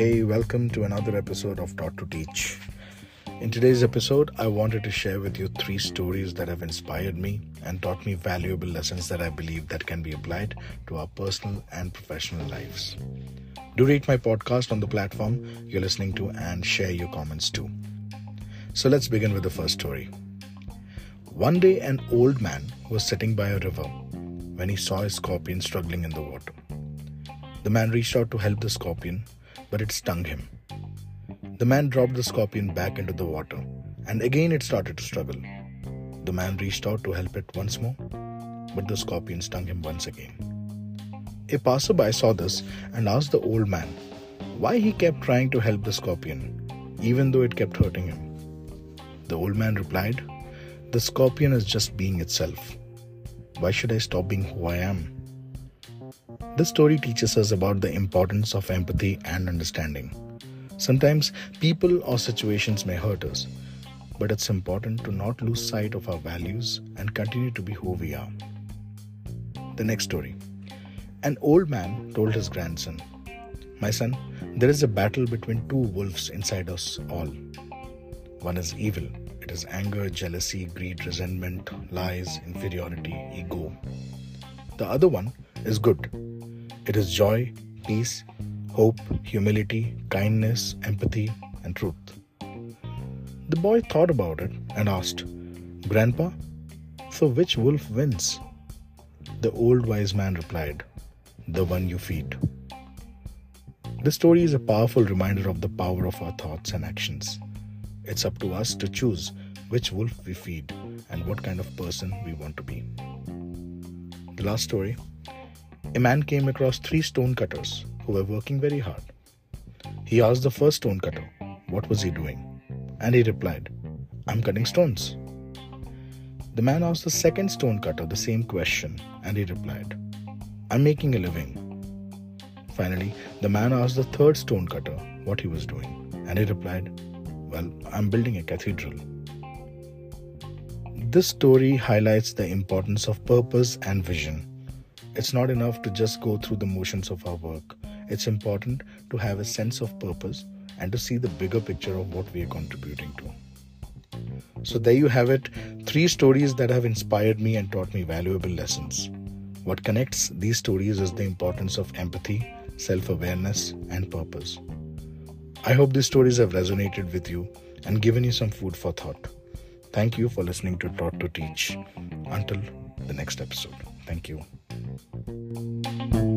Hey, welcome to another episode of Taught to Teach. In today's episode, I wanted to share with you three stories that have inspired me and taught me valuable lessons that I believe that can be applied to our personal and professional lives. Do rate my podcast on the platform you're listening to and share your comments too. So let's begin with the first story. One day, an old man was sitting by a river when he saw a scorpion struggling in the water. The man reached out to help the scorpion but it stung him. The man dropped the scorpion back into the water, and again it started to struggle. The man reached out to help it once more, but the scorpion stung him once again. A passerby saw this and asked the old man why he kept trying to help the scorpion, even though it kept hurting him. The old man replied, The scorpion is just being itself. Why should I stop being who I am? This story teaches us about the importance of empathy and understanding. Sometimes people or situations may hurt us, but it's important to not lose sight of our values and continue to be who we are. The next story An old man told his grandson, My son, there is a battle between two wolves inside us all. One is evil, it is anger, jealousy, greed, resentment, lies, inferiority, ego. The other one is good, it is joy, peace, hope, humility, kindness, empathy, and truth. The boy thought about it and asked, Grandpa, so which wolf wins? The old wise man replied, The one you feed. This story is a powerful reminder of the power of our thoughts and actions. It's up to us to choose which wolf we feed and what kind of person we want to be. The last story a man came across three stone cutters who were working very hard. He asked the first stone cutter what was he doing, and he replied, I'm cutting stones. The man asked the second stone cutter the same question, and he replied, I'm making a living. Finally, the man asked the third stone cutter what he was doing, and he replied, Well, I'm building a cathedral. This story highlights the importance of purpose and vision it's not enough to just go through the motions of our work. It's important to have a sense of purpose and to see the bigger picture of what we are contributing to. So, there you have it three stories that have inspired me and taught me valuable lessons. What connects these stories is the importance of empathy, self awareness, and purpose. I hope these stories have resonated with you and given you some food for thought. Thank you for listening to Taught to Teach. Until the next episode. Thank you. Thank you.